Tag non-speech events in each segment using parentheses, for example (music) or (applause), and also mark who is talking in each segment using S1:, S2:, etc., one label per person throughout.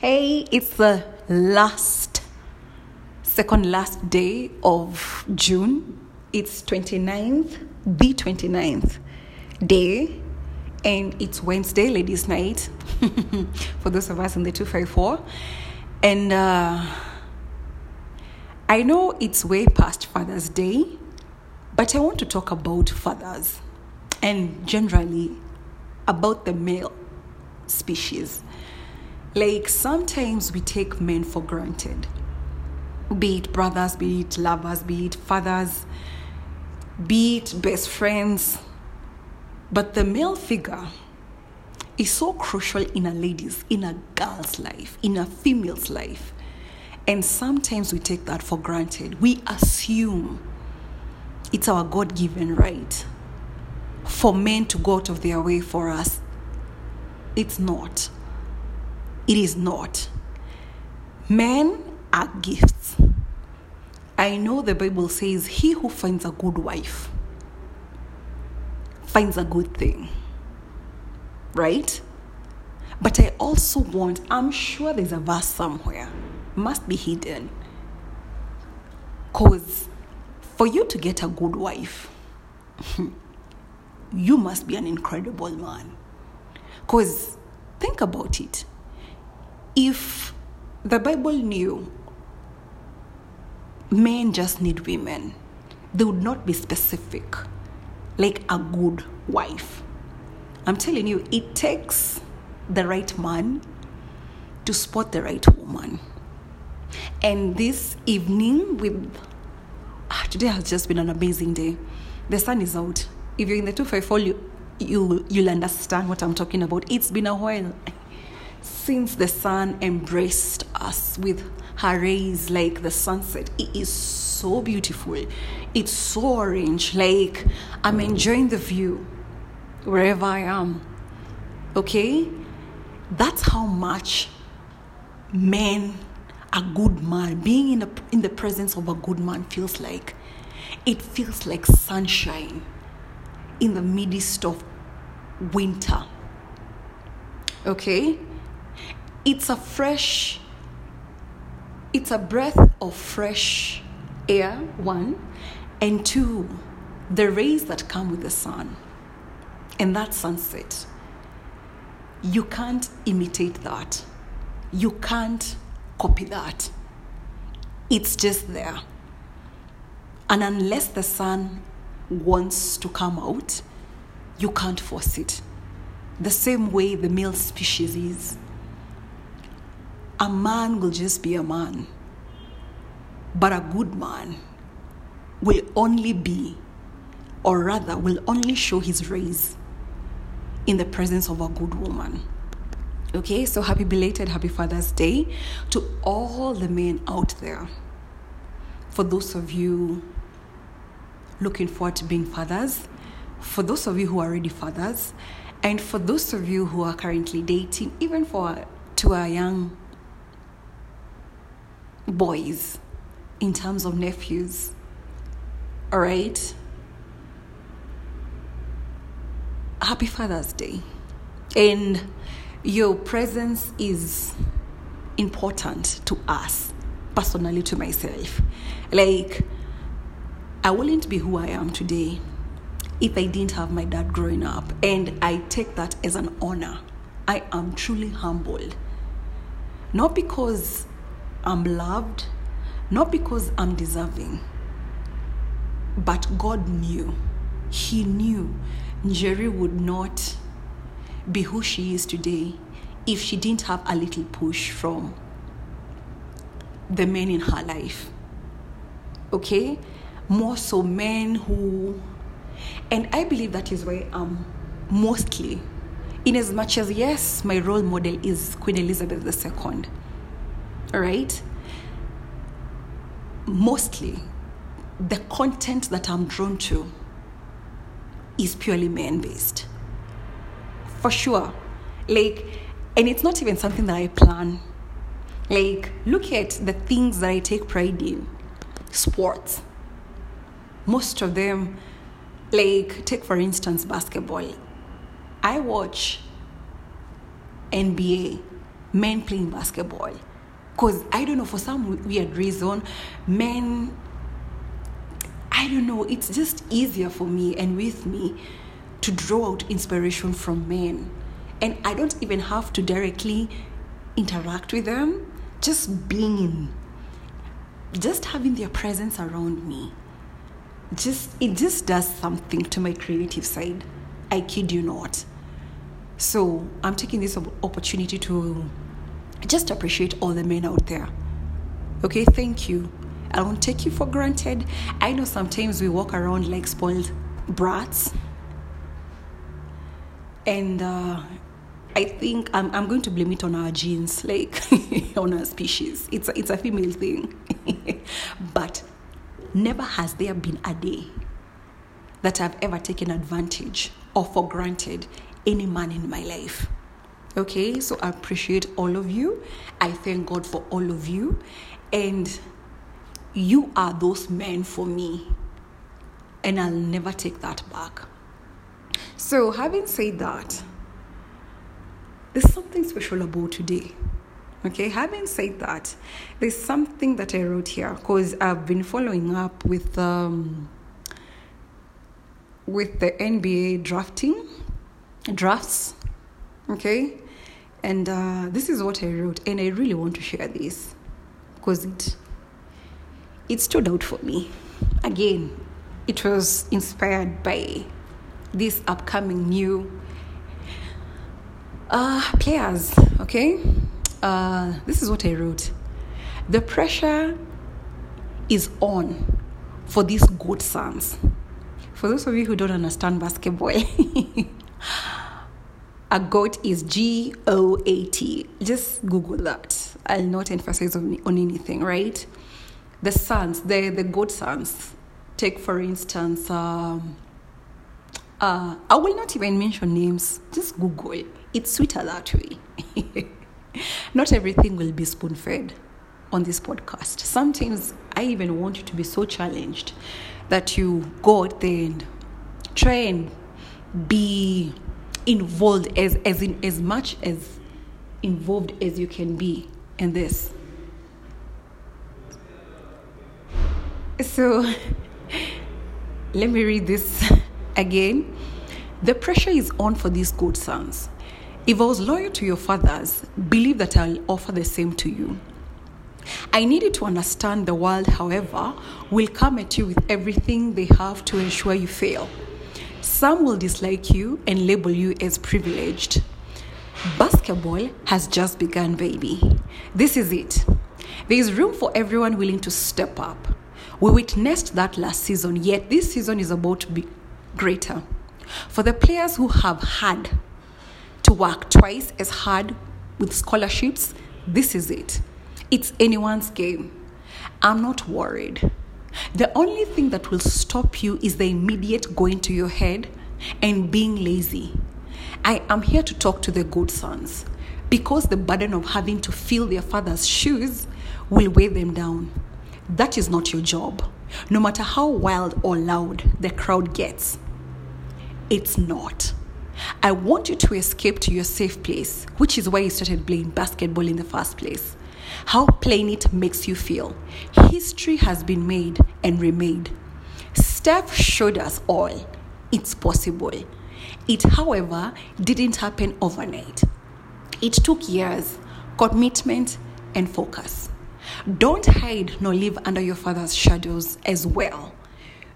S1: Hey, it's the last, second last day of June. It's 29th, the 29th day, and it's Wednesday, ladies' night, (laughs) for those of us in the 254. And uh, I know it's way past Father's Day, but I want to talk about fathers and generally about the male species. Like sometimes we take men for granted, be it brothers, be it lovers, be it fathers, be it best friends. But the male figure is so crucial in a lady's, in a girl's life, in a female's life. And sometimes we take that for granted. We assume it's our God given right for men to go out of their way for us. It's not. It is not. Men are gifts. I know the Bible says, He who finds a good wife finds a good thing. Right? But I also want, I'm sure there's a verse somewhere, must be hidden. Because for you to get a good wife, (laughs) you must be an incredible man. Because think about it. If the Bible knew men just need women, they would not be specific, like a good wife. I'm telling you, it takes the right man to spot the right woman. And this evening, with ah, today has just been an amazing day. The sun is out. If you're in the 254, you, you, you'll understand what I'm talking about. It's been a while since the sun embraced us with her rays like the sunset. It is so beautiful. It's so orange. Like I'm enjoying the view wherever I am. Okay? That's how much men, a good man, being in, a, in the presence of a good man feels like. It feels like sunshine in the midst of winter. Okay? It's a fresh, it's a breath of fresh air, one, and two, the rays that come with the sun and that sunset. You can't imitate that. You can't copy that. It's just there. And unless the sun wants to come out, you can't force it. The same way the male species is. A man will just be a man, but a good man will only be, or rather, will only show his rays in the presence of a good woman. Okay, so happy belated Happy Father's Day to all the men out there. For those of you looking forward to being fathers, for those of you who are already fathers, and for those of you who are currently dating, even for to our young boys in terms of nephews. All right. Happy Father's Day. And your presence is important to us, personally to myself. Like, I wouldn't be who I am today if I didn't have my dad growing up. And I take that as an honor. I am truly humbled. Not because I'm loved, not because I'm deserving, but God knew. He knew Njeri would not be who she is today if she didn't have a little push from the men in her life. Okay? More so men who, and I believe that is why I'm mostly, in as much as yes, my role model is Queen Elizabeth II. All right? Mostly, the content that I'm drawn to is purely man based. For sure. Like, and it's not even something that I plan. Like, look at the things that I take pride in sports. Most of them, like, take for instance basketball. I watch NBA men playing basketball. Because I don't know, for some weird reason, men, I don't know, it's just easier for me and with me to draw out inspiration from men. And I don't even have to directly interact with them, just being, just having their presence around me. Just it just does something to my creative side. I kid you not. So I'm taking this opportunity to just appreciate all the men out there. Okay, thank you. I don't take you for granted. I know sometimes we walk around like spoiled brats. And uh, I think I'm, I'm going to blame it on our genes, (laughs) like on our species. It's a, it's a female thing. (laughs) but never has there been a day that I've ever taken advantage or for granted any man in my life. Okay, so I appreciate all of you. I thank God for all of you. And you are those men for me. And I'll never take that back. So, having said that, there's something special about today. Okay, having said that, there's something that I wrote here because I've been following up with um, with the NBA drafting drafts. Okay, and uh, this is what I wrote, and I really want to share this because it it stood out for me. Again, it was inspired by this upcoming new uh, players. Okay, uh, this is what I wrote. The pressure is on for these good sons. For those of you who don't understand basketball. (laughs) a goat is G O A T. Just Google that. I'll not emphasize on, on anything, right? The sons, the, the goat sons. Take, for instance, um, uh, I will not even mention names. Just Google. It. It's sweeter that way. (laughs) not everything will be spoon fed on this podcast. Sometimes I even want you to be so challenged that you go out there and try and be involved as as in as much as involved as you can be in this. So (laughs) let me read this (laughs) again. The pressure is on for these good sons. If I was loyal to your fathers, believe that I'll offer the same to you. I need you to understand the world, however, will come at you with everything they have to ensure you fail. Some will dislike you and label you as privileged. Basketball has just begun, baby. This is it. There is room for everyone willing to step up. We witnessed that last season, yet this season is about to be greater. For the players who have had to work twice as hard with scholarships, this is it. It's anyone's game. I'm not worried. The only thing that will stop you is the immediate going to your head and being lazy. I am here to talk to the good sons because the burden of having to fill their father's shoes will weigh them down. That is not your job, no matter how wild or loud the crowd gets. It's not. I want you to escape to your safe place, which is why you started playing basketball in the first place how plain it makes you feel. History has been made and remade. Steph showed us all it's possible. It, however, didn't happen overnight. It took years, commitment, and focus. Don't hide nor live under your father's shadows as well.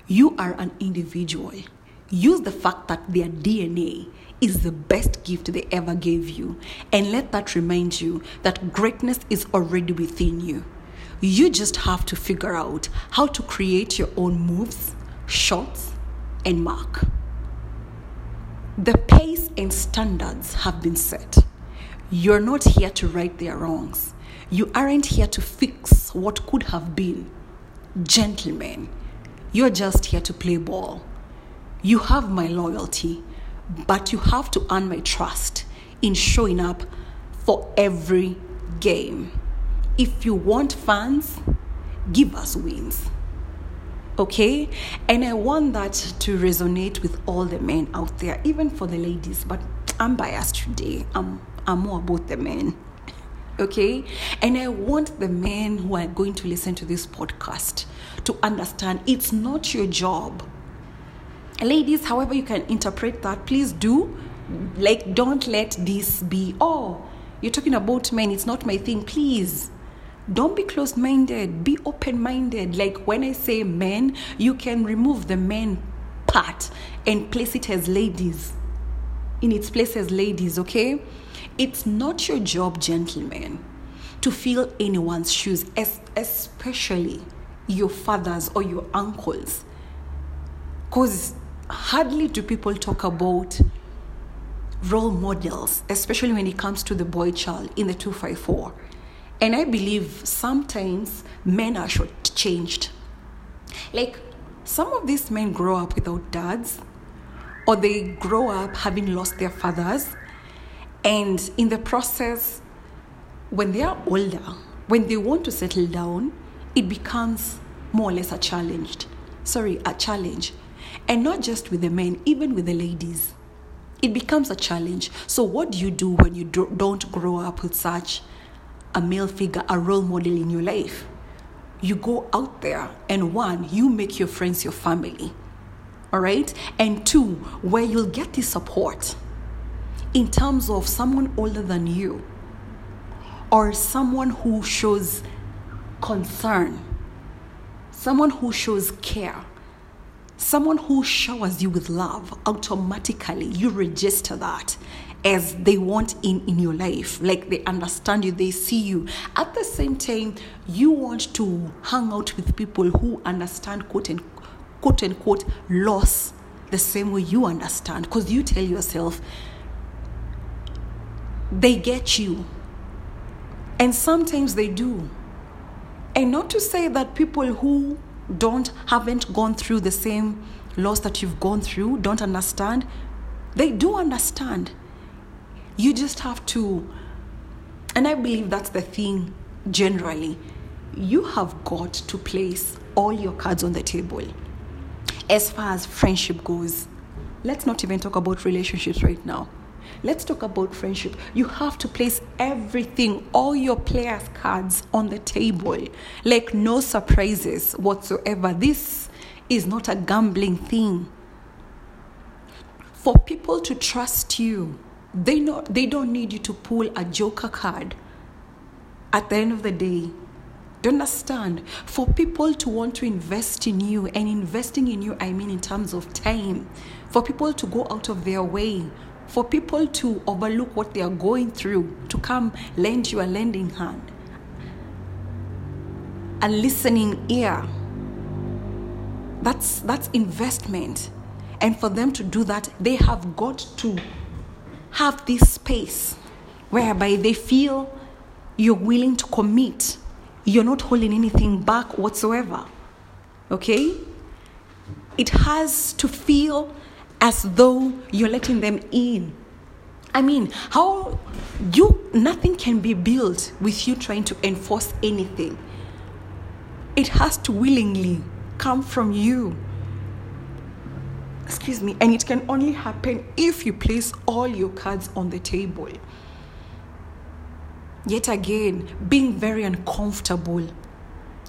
S1: You are an individual. Use the fact that their DNA is the best gift they ever gave you. And let that remind you that greatness is already within you. You just have to figure out how to create your own moves, shots, and mark. The pace and standards have been set. You're not here to right their wrongs. You aren't here to fix what could have been. Gentlemen, you're just here to play ball. You have my loyalty but you have to earn my trust in showing up for every game. If you want fans, give us wins. Okay? And I want that to resonate with all the men out there, even for the ladies, but I'm biased today. I'm, I'm more about the men. Okay? And I want the men who are going to listen to this podcast to understand it's not your job. Ladies, however you can interpret that, please do. Like, don't let this be, oh, you're talking about men, it's not my thing. Please don't be closed minded, be open minded. Like when I say men, you can remove the men part and place it as ladies, in its place as ladies, okay? It's not your job, gentlemen, to fill anyone's shoes, especially your fathers or your uncles. Because hardly do people talk about role models, especially when it comes to the boy child in the 254. And I believe sometimes men are shortchanged. Like some of these men grow up without dads, or they grow up having lost their fathers. And in the process, when they are older, when they want to settle down, it becomes more or less a challenge. Sorry, a challenge. And not just with the men, even with the ladies. It becomes a challenge. So, what do you do when you do, don't grow up with such a male figure, a role model in your life. You go out there and one, you make your friends your family. All right? And two, where you'll get the support in terms of someone older than you or someone who shows concern, someone who shows care, someone who showers you with love, automatically you register that as they want in in your life. Like they understand you they see you. At the same time you want to hang out with people who understand quote and quote unquote loss the same way you understand. Because you tell yourself they get you. And sometimes they do. And not to say that people who don't haven't gone through the same loss that you've gone through don't understand they do understand you just have to, and I believe that's the thing generally. You have got to place all your cards on the table. As far as friendship goes, let's not even talk about relationships right now. Let's talk about friendship. You have to place everything, all your players' cards on the table. Like no surprises whatsoever. This is not a gambling thing. For people to trust you, they know they don't need you to pull a joker card. At the end of the day, do you understand? For people to want to invest in you, and investing in you, I mean in terms of time, for people to go out of their way, for people to overlook what they are going through, to come lend you a lending hand, a listening ear. That's that's investment. And for them to do that, they have got to have this space whereby they feel you're willing to commit. You're not holding anything back whatsoever. Okay? It has to feel as though you're letting them in. I mean, how you nothing can be built with you trying to enforce anything. It has to willingly come from you excuse me, and it can only happen if you place all your cards on the table. Yet again, being very uncomfortable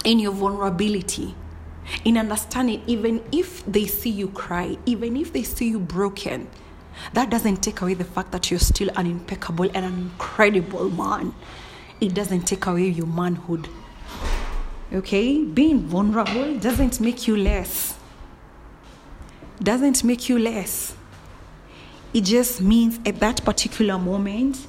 S1: in your vulnerability, in understanding, even if they see you cry, even if they see you broken, that doesn't take away the fact that you're still an impeccable and an incredible man. It doesn't take away your manhood. Okay? Being vulnerable doesn't make you less doesn't make you less. It just means at that particular moment,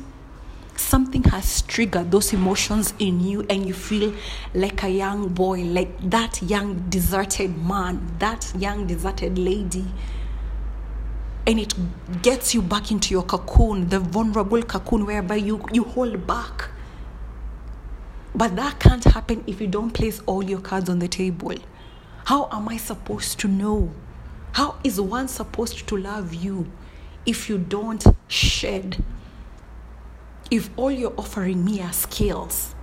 S1: something has triggered those emotions in you, and you feel like a young boy, like that young deserted man, that young deserted lady. And it gets you back into your cocoon, the vulnerable cocoon whereby you, you hold back. But that can't happen if you don't place all your cards on the table. How am I supposed to know? How is one supposed to love you if you don't shed? If all you're offering me are skills,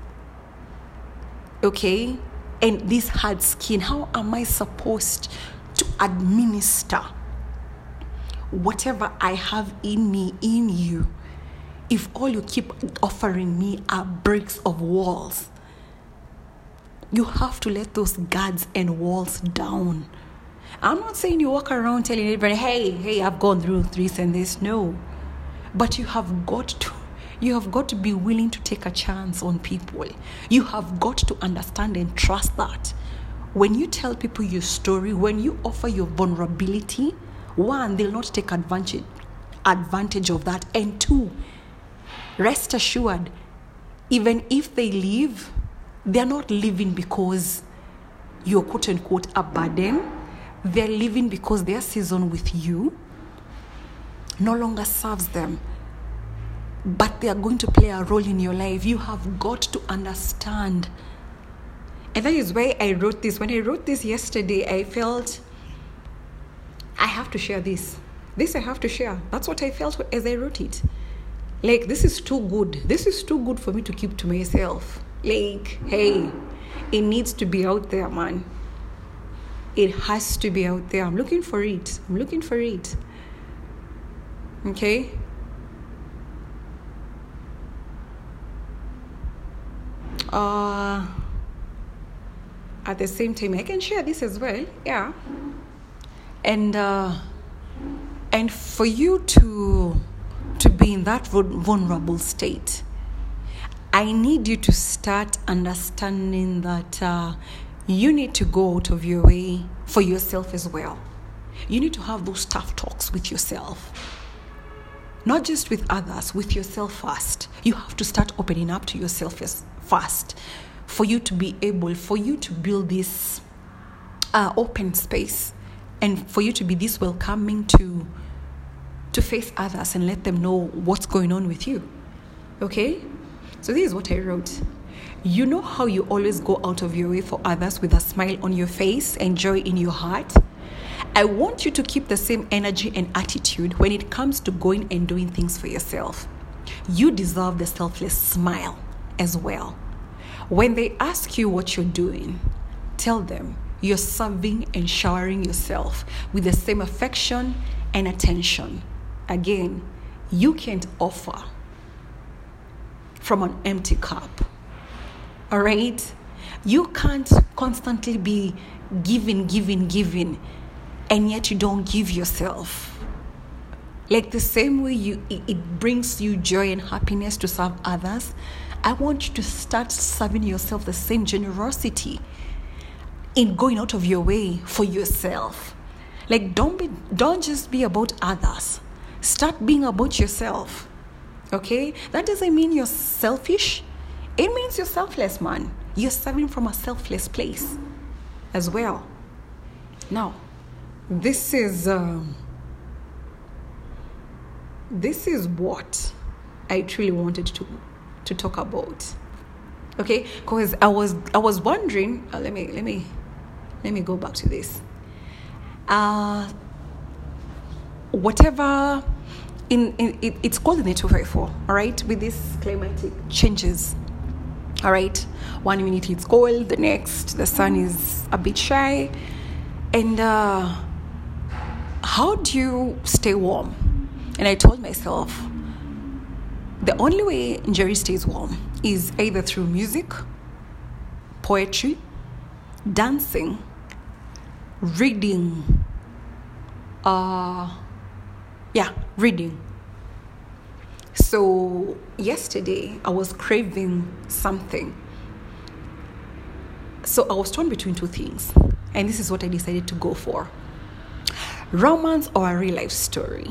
S1: okay, and this hard skin, how am I supposed to administer whatever I have in me, in you, if all you keep offering me are bricks of walls, you have to let those guards and walls down. I'm not saying you walk around telling everybody, hey, hey, I've gone through this and this. No. But you have got to you have got to be willing to take a chance on people. You have got to understand and trust that. When you tell people your story, when you offer your vulnerability, one, they'll not take advantage advantage of that. And two, rest assured, even if they leave, they're not leaving because you're quote unquote a burden. They're leaving because their season with you no longer serves them. But they are going to play a role in your life. You have got to understand. And that is why I wrote this. When I wrote this yesterday, I felt I have to share this. This I have to share. That's what I felt as I wrote it. Like, this is too good. This is too good for me to keep to myself. Like, hey, it needs to be out there, man. It has to be out there. I'm looking for it. I'm looking for it. Okay? Uh, at the same time, I can share this as well. Yeah. And uh, and for you to to be in that vulnerable state, I need you to start understanding that uh, you need to go out of your way for yourself as well. You need to have those tough talks with yourself. Not just with others, with yourself first. You have to start opening up to yourself first for you to be able, for you to build this uh, open space and for you to be this welcoming to to face others and let them know what's going on with you. Okay? So this is what I wrote. You know how you always go out of your way for others with a smile on your face and joy in your heart? I want you to keep the same energy and attitude when it comes to going and doing things for yourself. You deserve the selfless smile as well. When they ask you what you're doing, tell them you're serving and showering yourself with the same affection and attention. Again, you can't offer from an empty cup. All right? You can't constantly be giving, giving, giving, and yet you don't give yourself. Like the same way you it brings you joy and happiness to serve others, I want you to start serving yourself the same generosity in going out of your way for yourself. Like don't be don't just be about others. Start being about yourself. Okay? That doesn't mean you're selfish. It means you're selfless, man. You're serving from a selfless place as well. Now, this is um, this is what I truly wanted to to talk about. Okay, because I was I was wondering. Uh, let me let me let me go back to this. Uh, whatever in, in it, it's called the 254 all right with these climatic changes all right one minute it's cold the next the sun is a bit shy and uh, how do you stay warm and i told myself the only way Njeri stays warm is either through music poetry dancing reading uh yeah, reading. So, yesterday I was craving something. So, I was torn between two things, and this is what I decided to go for romance or a real life story.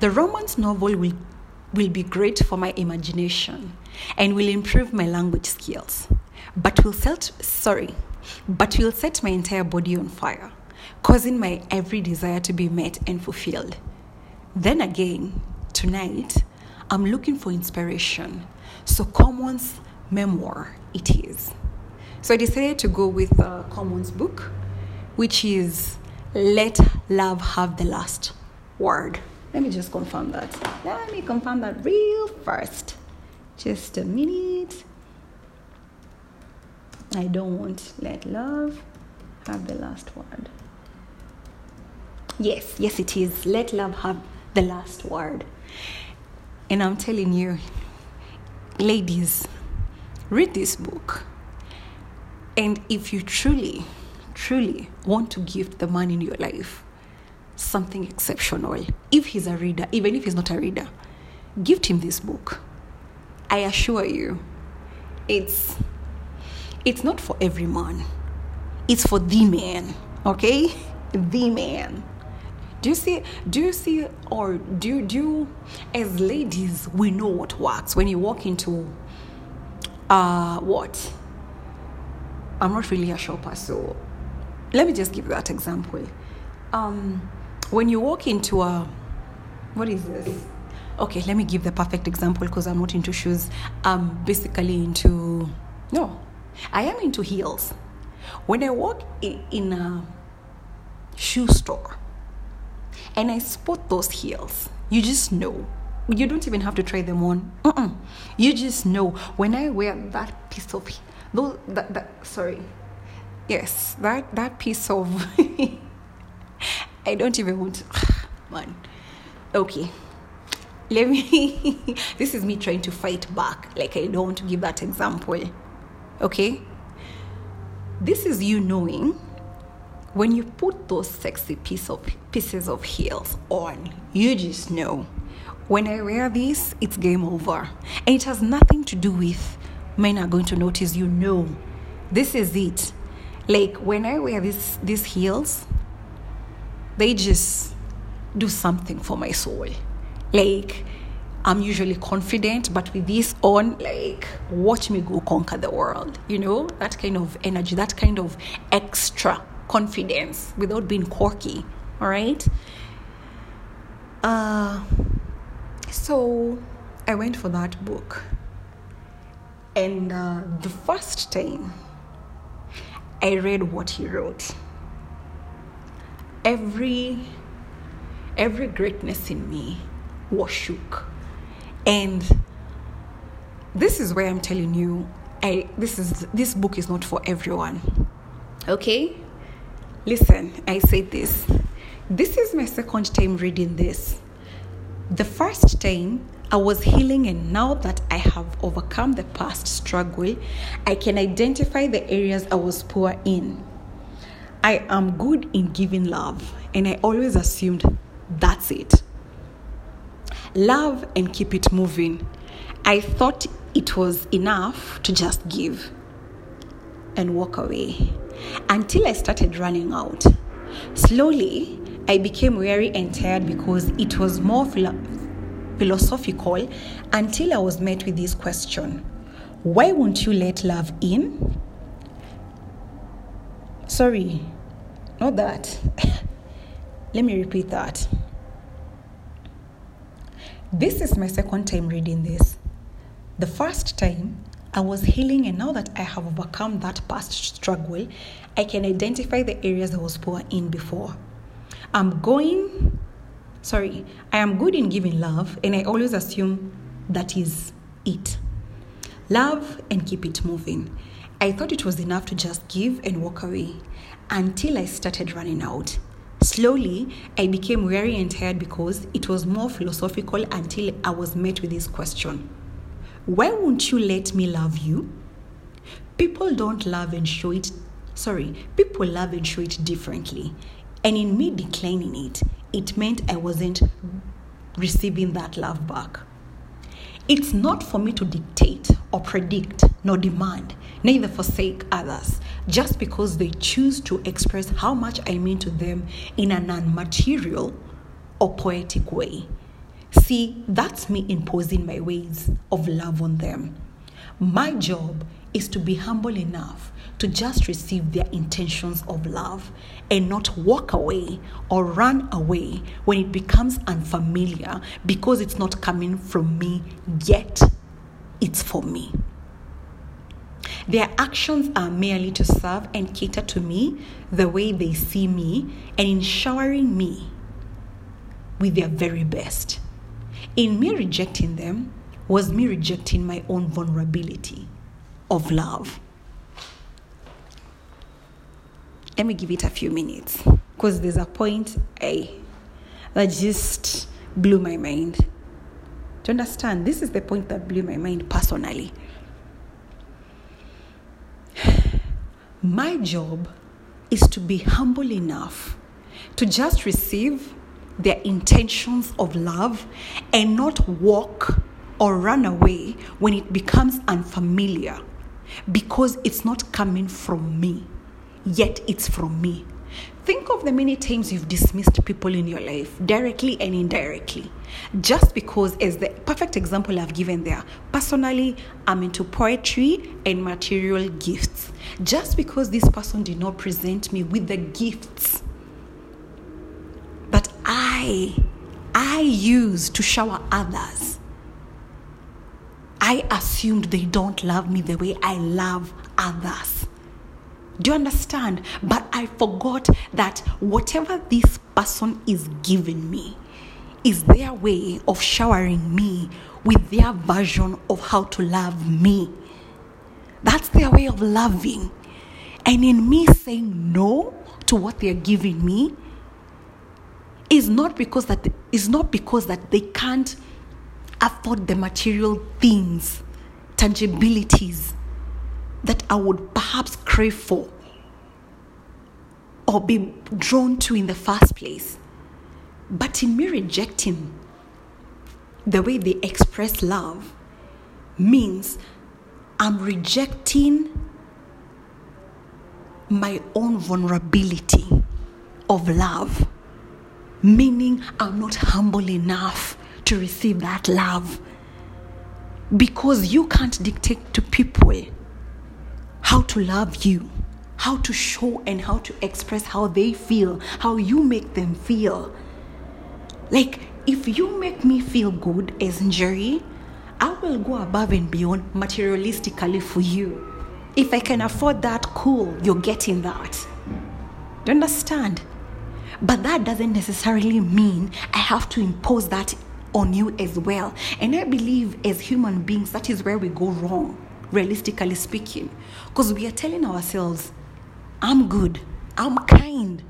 S1: The romance novel will, will be great for my imagination and will improve my language skills, but will set, sorry, but will set my entire body on fire, causing my every desire to be met and fulfilled. Then again, tonight, I'm looking for inspiration. So, Commons memoir it is. So, I decided to go with uh, Commons book, which is Let Love Have the Last Word. Let me just confirm that. Let me confirm that real first. Just a minute. I don't want let love have the last word. Yes, yes, it is. Let love have the last word. And I'm telling you, ladies, read this book. And if you truly, truly want to give the man in your life something exceptional, if he's a reader, even if he's not a reader, gift him this book. I assure you, it's it's not for every man. It's for the man, okay? The man. Do you see? Do you see? Or do do you, as ladies, we know what works when you walk into uh what? I'm not really a shopper, so let me just give you that example. Um, when you walk into a what is this? Okay, let me give the perfect example because I'm not into shoes. I'm basically into no, I am into heels. When I walk in a shoe store and I spot those heels, you just know. You don't even have to try them on. Uh-uh. You just know when I wear that piece of those that, that sorry. Yes, that that piece of (laughs) I don't even want to, (sighs) man. Okay. Let me (laughs) this is me trying to fight back. Like I don't want to give that example. Okay? This is you knowing when you put those sexy piece of pieces of heels on, you just know. When I wear this, it's game over. And it has nothing to do with men are going to notice you know. This is it. Like when I wear this these heels, they just do something for my soul. Like I'm usually confident, but with this on, like, watch me go conquer the world. You know, that kind of energy, that kind of extra confidence without being quirky. All right. Uh, so I went for that book. And uh, the first time I read what he wrote, every every greatness in me was shook and this is where I'm telling you, I this is this book is not for everyone. Okay? Listen, I said this. This is my second time reading this. The first time I was healing, and now that I have overcome the past struggle, I can identify the areas I was poor in. I am good in giving love, and I always assumed that's it love and keep it moving. I thought it was enough to just give and walk away until I started running out. Slowly, I became weary and tired because it was more philo- philosophical until I was met with this question Why won't you let love in? Sorry, not that. (laughs) Let me repeat that. This is my second time reading this. The first time, I was healing, and now that I have overcome that past struggle, I can identify the areas I was poor in before. I'm going, sorry, I am good in giving love, and I always assume that is it. Love and keep it moving. I thought it was enough to just give and walk away until I started running out. Slowly, I became weary and tired because it was more philosophical until I was met with this question Why won't you let me love you? People don't love and show it, sorry, people love and show it differently. And in me declining it, it meant I wasn't receiving that love back. It's not for me to dictate or predict nor demand, neither forsake others, just because they choose to express how much I mean to them in a non material or poetic way. See, that's me imposing my ways of love on them. My job is to be humble enough to just receive their intentions of love and not walk away or run away when it becomes unfamiliar because it's not coming from me yet. It's for me. Their actions are merely to serve and cater to me the way they see me and in showering me with their very best. In me rejecting them was me rejecting my own vulnerability of love. Let me give it a few minutes because there's a point I that just blew my mind. Do you understand? This is the point that blew my mind personally. My job is to be humble enough to just receive their intentions of love and not walk or run away when it becomes unfamiliar because it's not coming from me, yet it's from me. Think of the many times you've dismissed people in your life, directly and indirectly, just because, as the perfect example I've given there, personally, I'm into poetry and material gifts. Just because this person did not present me with the gifts that I, I use to shower others, I assumed they don't love me the way I love others. Do you understand? But I forgot that whatever this person is giving me is their way of showering me with their version of how to love me. That's their way of loving. And in me saying no to what they're giving me is not because that is not because that they can't afford the material things, tangibilities that I would perhaps crave for or be drawn to in the first place. But in me rejecting the way they express love means I'm rejecting my own vulnerability of love, meaning I'm not humble enough to receive that love. Because you can't dictate to people how to love you, how to show and how to express how they feel, how you make them feel. Like, if you make me feel good as Njeri, I will go above and beyond materialistically for you. If I can afford that, cool, you're getting that. Do you understand? But that doesn't necessarily mean I have to impose that on you as well. And I believe as human beings, that is where we go wrong, realistically speaking. Because we are telling ourselves, I'm good, I'm kind.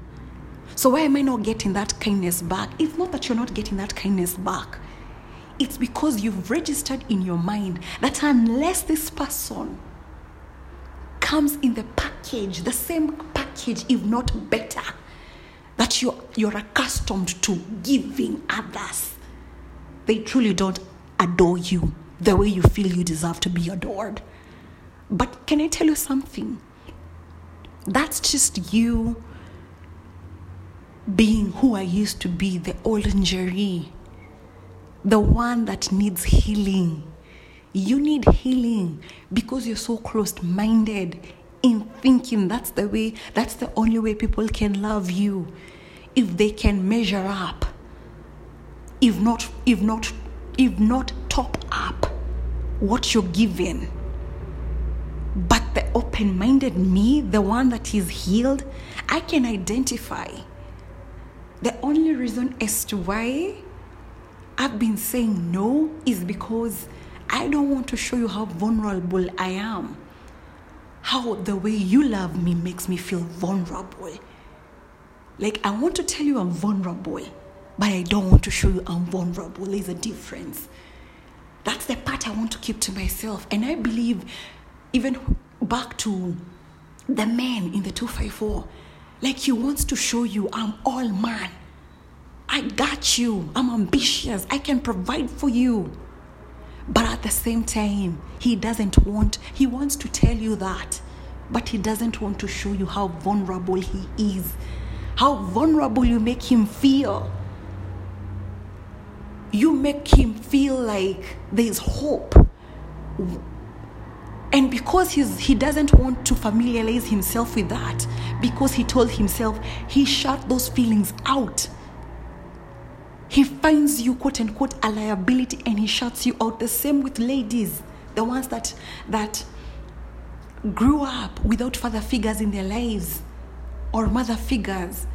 S1: So why am I not getting that kindness back? It's not that you're not getting that kindness back. It's because you've registered in your mind that unless this person comes in the package, the same package, if not better, that you're, you're accustomed to giving others, they truly don't adore you the way you feel you deserve to be adored. But can I tell you something? That's just you being who I used to be, the old Njeri, the one that needs healing. You need healing because you're so closed minded in thinking that's the way, that's the only way people can love you. If they can measure up, if not, if not, if not up what you're given. But the open minded me, the one that is healed, I can identify. The only reason as to why I've been saying no is because I don't want to show you how vulnerable I am. How the way you love me makes me feel vulnerable. Like, I want to tell you I'm vulnerable, but I don't want to show you I'm vulnerable. There's a difference. That's the part I want to keep to myself. And I believe, even back to the man in the 254, like he wants to show you I'm all man. I got you. I'm ambitious. I can provide for you. But at the same time, he doesn't want, he wants to tell you that, but he doesn't want to show you how vulnerable he is, how vulnerable you make him feel. You make him feel like there's hope. And because he's, he doesn't want to familiarize himself with that, because he told himself he shut those feelings out. He finds you quote unquote a liability and he shuts you out. The same with ladies the ones that that grew up without father figures in their lives or mother figures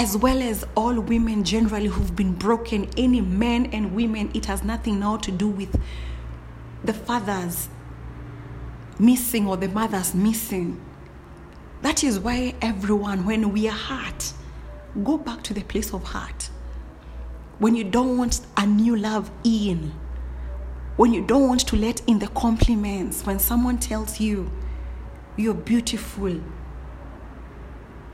S1: as well as all women generally who've been broken any men and women it has nothing now to do with the fathers missing or the mothers missing that is why everyone when we are hurt Go back to the place of heart. when you don't want a new love in, when you don't want to let in the compliments, when someone tells you you're beautiful,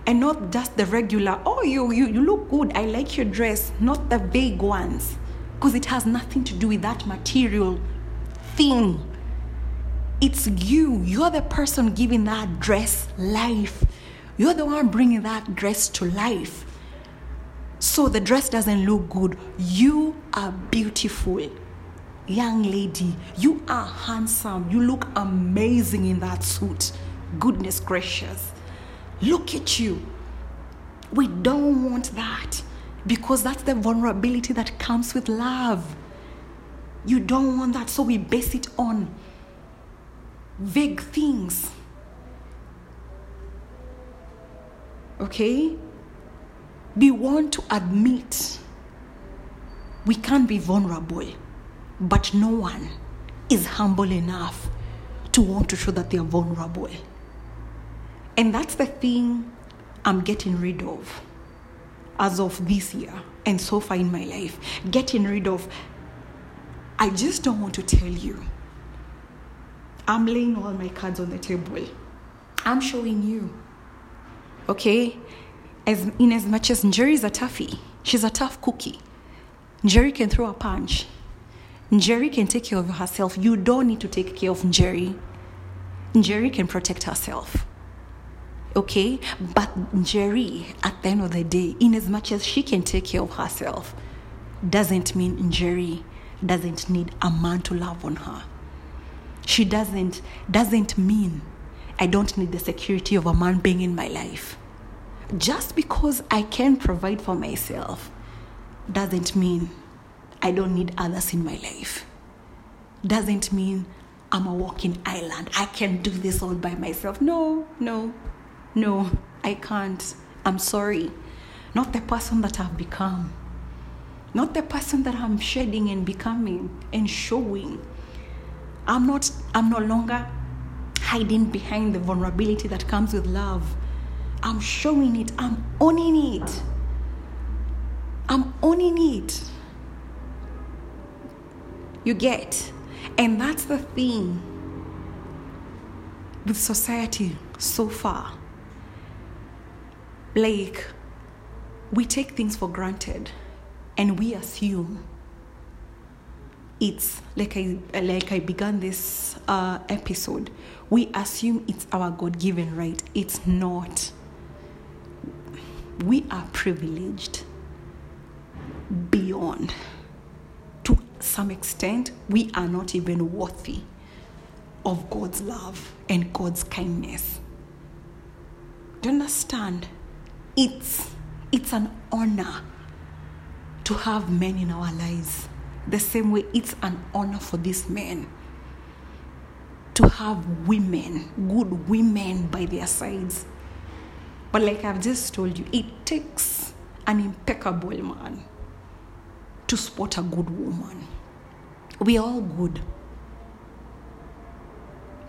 S1: and not just the regular, oh, you, you, you look good, I like your dress, not the vague ones, because it has nothing to do with that material thing. It's you. You're the person giving that dress life. You're the one bringing that dress to life. So the dress doesn't look good. You are beautiful. Young lady, you are handsome. You look amazing in that suit. Goodness gracious. Look at you. We don't want that because that's the vulnerability that comes with love. You don't want that, so we base it on vague things. Okay? We want to admit we can't be vulnerable, but no one is humble enough to want to show that they are vulnerable. And that's the thing I'm getting rid of as of this year and so far in my life. Getting rid of, I just don't want to tell you. I'm laying all my cards on the table. I'm showing you. Okay? As, in as much as Njeri is a toughie, she's a tough cookie. Njeri can throw a punch. Njeri can take care of herself. You don't need to take care of Njeri. Njeri can protect herself okay? But Njeri, at the end of the day in as much as she can take care of herself doesn't mean Njeri doesn't need a man to love on her. She doesn't doesn't mean I don't need the security of a man being in my life. Just because I can provide for myself doesn't mean I don't need others in my life. Doesn't mean I'm a walking island. I can do this all by myself. No, no, no, I can't. I'm sorry. Not the person that I've become. Not the person that I'm shedding and becoming and showing. I'm not I'm no longer hiding behind the vulnerability that comes with love. I'm showing it. I'm owning it. I'm owning it. You get? And that's the thing with society so far like we take things for granted and we assume it's like I like I began this uh, episode. We assume it's our God given right. It's not. We are privileged beyond. To some extent, we are not even worthy of God's love and God's kindness. Do you understand? It's it's an honor to have men in our lives the same way it's an honor for these men to have women good women by their sides. But like i've just told you it takes an impeccable man to spot a good woman. We're all good.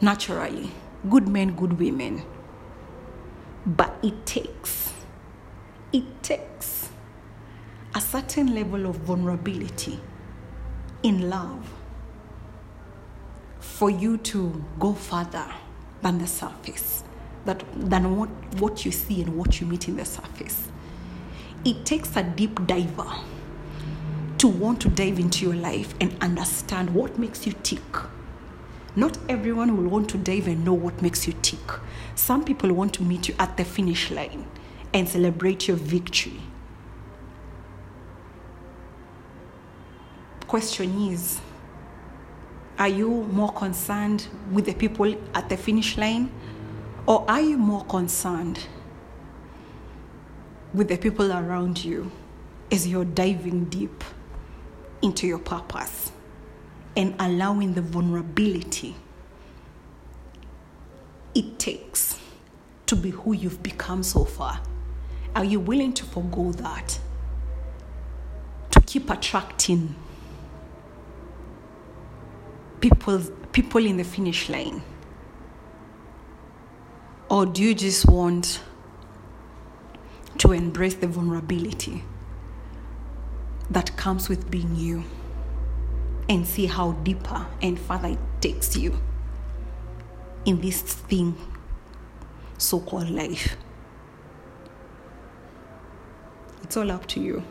S1: Naturally. Good men good women. But it takes it takes a certain level of vulnerability in love for you to go further than the surface that than what, what you see and what you meet in the surface. It takes a deep diver to want to dive into your life and understand what makes you tick. Not everyone will want to dive and know what makes you tick. Some people want to meet you at the finish line and celebrate your victory. Question is Are you more concerned with the people at the finish line, or are you more concerned with the people around you as you're diving deep into your purpose and allowing the vulnerability it takes to be who you've become so far? Are you willing to forego that? To keep attracting people, people in the finish line? Or do you just want to embrace the vulnerability that comes with being you and see how deeper and further it takes you in this thing so called life. It's all up to you.